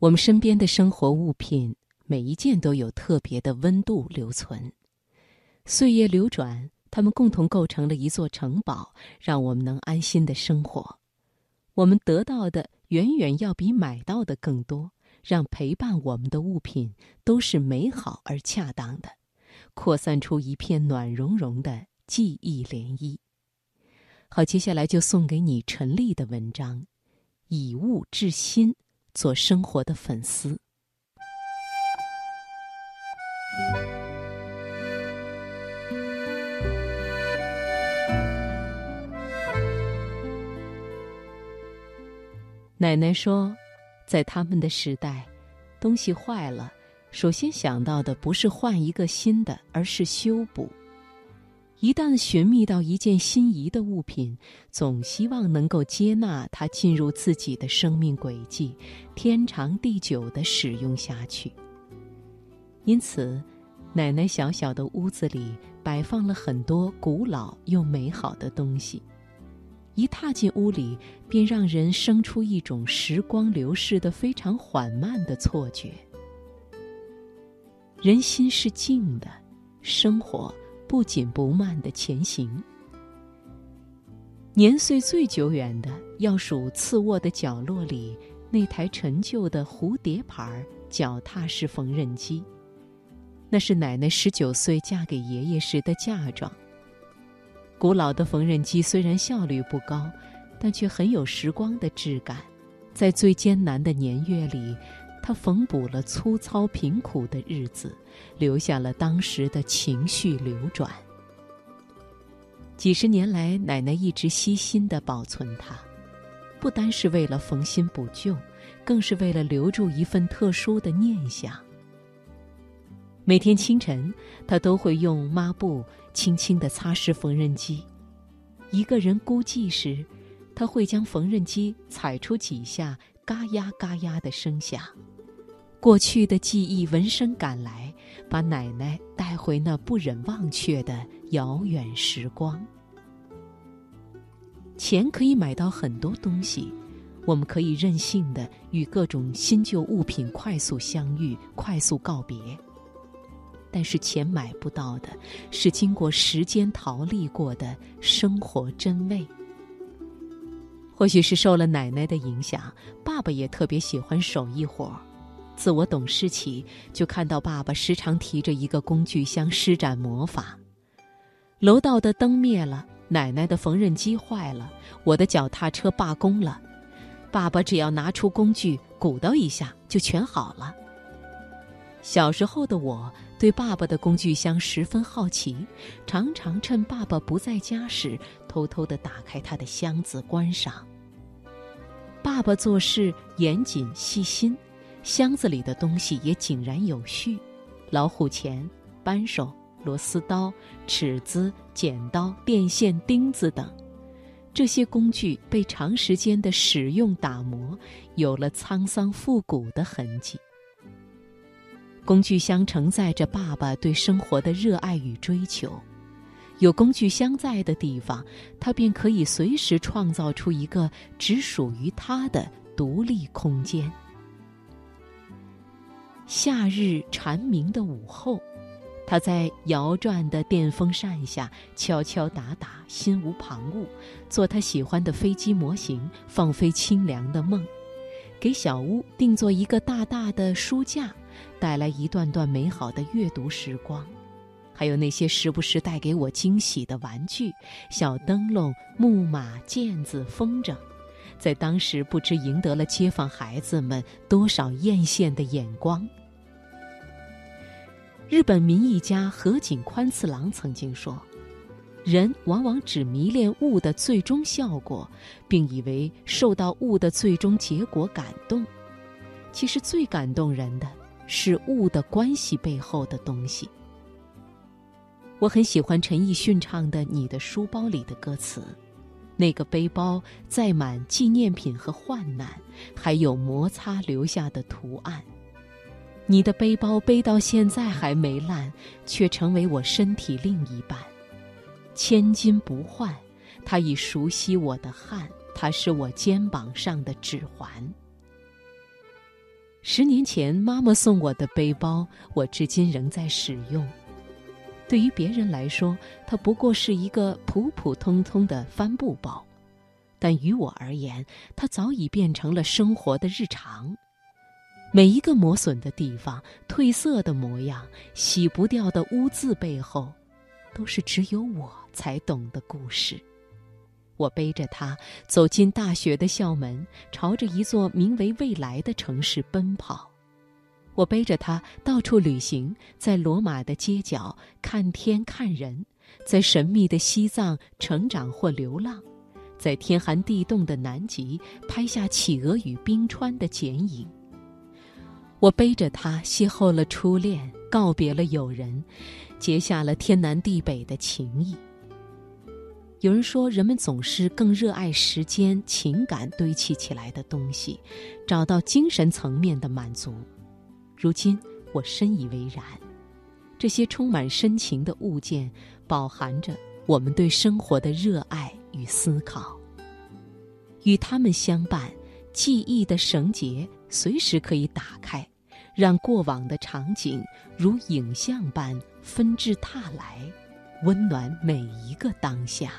我们身边的生活物品，每一件都有特别的温度留存。岁月流转，它们共同构成了一座城堡，让我们能安心的生活。我们得到的远远要比买到的更多，让陪伴我们的物品都是美好而恰当的，扩散出一片暖融融的记忆涟漪。好，接下来就送给你陈丽的文章，《以物治心》。做生活的粉丝。奶奶说，在他们的时代，东西坏了，首先想到的不是换一个新的，而是修补。一旦寻觅到一件心仪的物品，总希望能够接纳它进入自己的生命轨迹，天长地久的使用下去。因此，奶奶小小的屋子里摆放了很多古老又美好的东西，一踏进屋里，便让人生出一种时光流逝的非常缓慢的错觉。人心是静的，生活。不紧不慢的前行。年岁最久远的，要数次卧的角落里那台陈旧的蝴蝶牌脚踏式缝纫机，那是奶奶十九岁嫁给爷爷时的嫁妆。古老的缝纫机虽然效率不高，但却很有时光的质感，在最艰难的年月里。他缝补了粗糙贫苦的日子，留下了当时的情绪流转。几十年来，奶奶一直悉心的保存它，不单是为了缝新补旧，更是为了留住一份特殊的念想。每天清晨，他都会用抹布轻轻的擦拭缝纫机。一个人孤寂时，他会将缝纫机踩出几下“嘎呀嘎呀”的声响。过去的记忆闻声赶来，把奶奶带回那不忍忘却的遥远时光。钱可以买到很多东西，我们可以任性的与各种新旧物品快速相遇、快速告别。但是钱买不到的，是经过时间淘砺过的生活真味。或许是受了奶奶的影响，爸爸也特别喜欢手艺活儿。自我懂事起，就看到爸爸时常提着一个工具箱施展魔法。楼道的灯灭了，奶奶的缝纫机坏了，我的脚踏车罢工了，爸爸只要拿出工具鼓捣一下，就全好了。小时候的我对爸爸的工具箱十分好奇，常常趁爸爸不在家时，偷偷地打开他的箱子观赏。爸爸做事严谨细心。箱子里的东西也井然有序，老虎钳、扳手、螺丝刀、尺子、剪刀、电线、钉子等，这些工具被长时间的使用打磨，有了沧桑复古的痕迹。工具箱承载着爸爸对生活的热爱与追求，有工具箱在的地方，他便可以随时创造出一个只属于他的独立空间。夏日蝉鸣的午后，他在摇转的电风扇下敲敲打打，心无旁骛，做他喜欢的飞机模型，放飞清凉的梦，给小屋定做一个大大的书架，带来一段段美好的阅读时光。还有那些时不时带给我惊喜的玩具，小灯笼、木马、毽子、风筝，在当时不知赢得了街坊孩子们多少艳羡的眼光。日本民艺家河井宽次郎曾经说：“人往往只迷恋物的最终效果，并以为受到物的最终结果感动。其实最感动人的是物的关系背后的东西。”我很喜欢陈奕迅唱的《你的书包里的歌词》，那个背包载满纪念品和患难，还有摩擦留下的图案。你的背包背到现在还没烂，却成为我身体另一半，千金不换。它已熟悉我的汗，它是我肩膀上的指环。十年前妈妈送我的背包，我至今仍在使用。对于别人来说，它不过是一个普普通通的帆布包，但于我而言，它早已变成了生活的日常。每一个磨损的地方、褪色的模样、洗不掉的污渍背后，都是只有我才懂的故事。我背着它走进大学的校门，朝着一座名为未来的城市奔跑。我背着它到处旅行，在罗马的街角看天看人，在神秘的西藏成长或流浪，在天寒地冻的南极拍下企鹅与冰川的剪影。我背着它邂逅了初恋，告别了友人，结下了天南地北的情谊。有人说，人们总是更热爱时间、情感堆砌起来的东西，找到精神层面的满足。如今，我深以为然。这些充满深情的物件，饱含着我们对生活的热爱与思考。与他们相伴，记忆的绳结随时可以打开，让过往的场景如影像般纷至沓来，温暖每一个当下。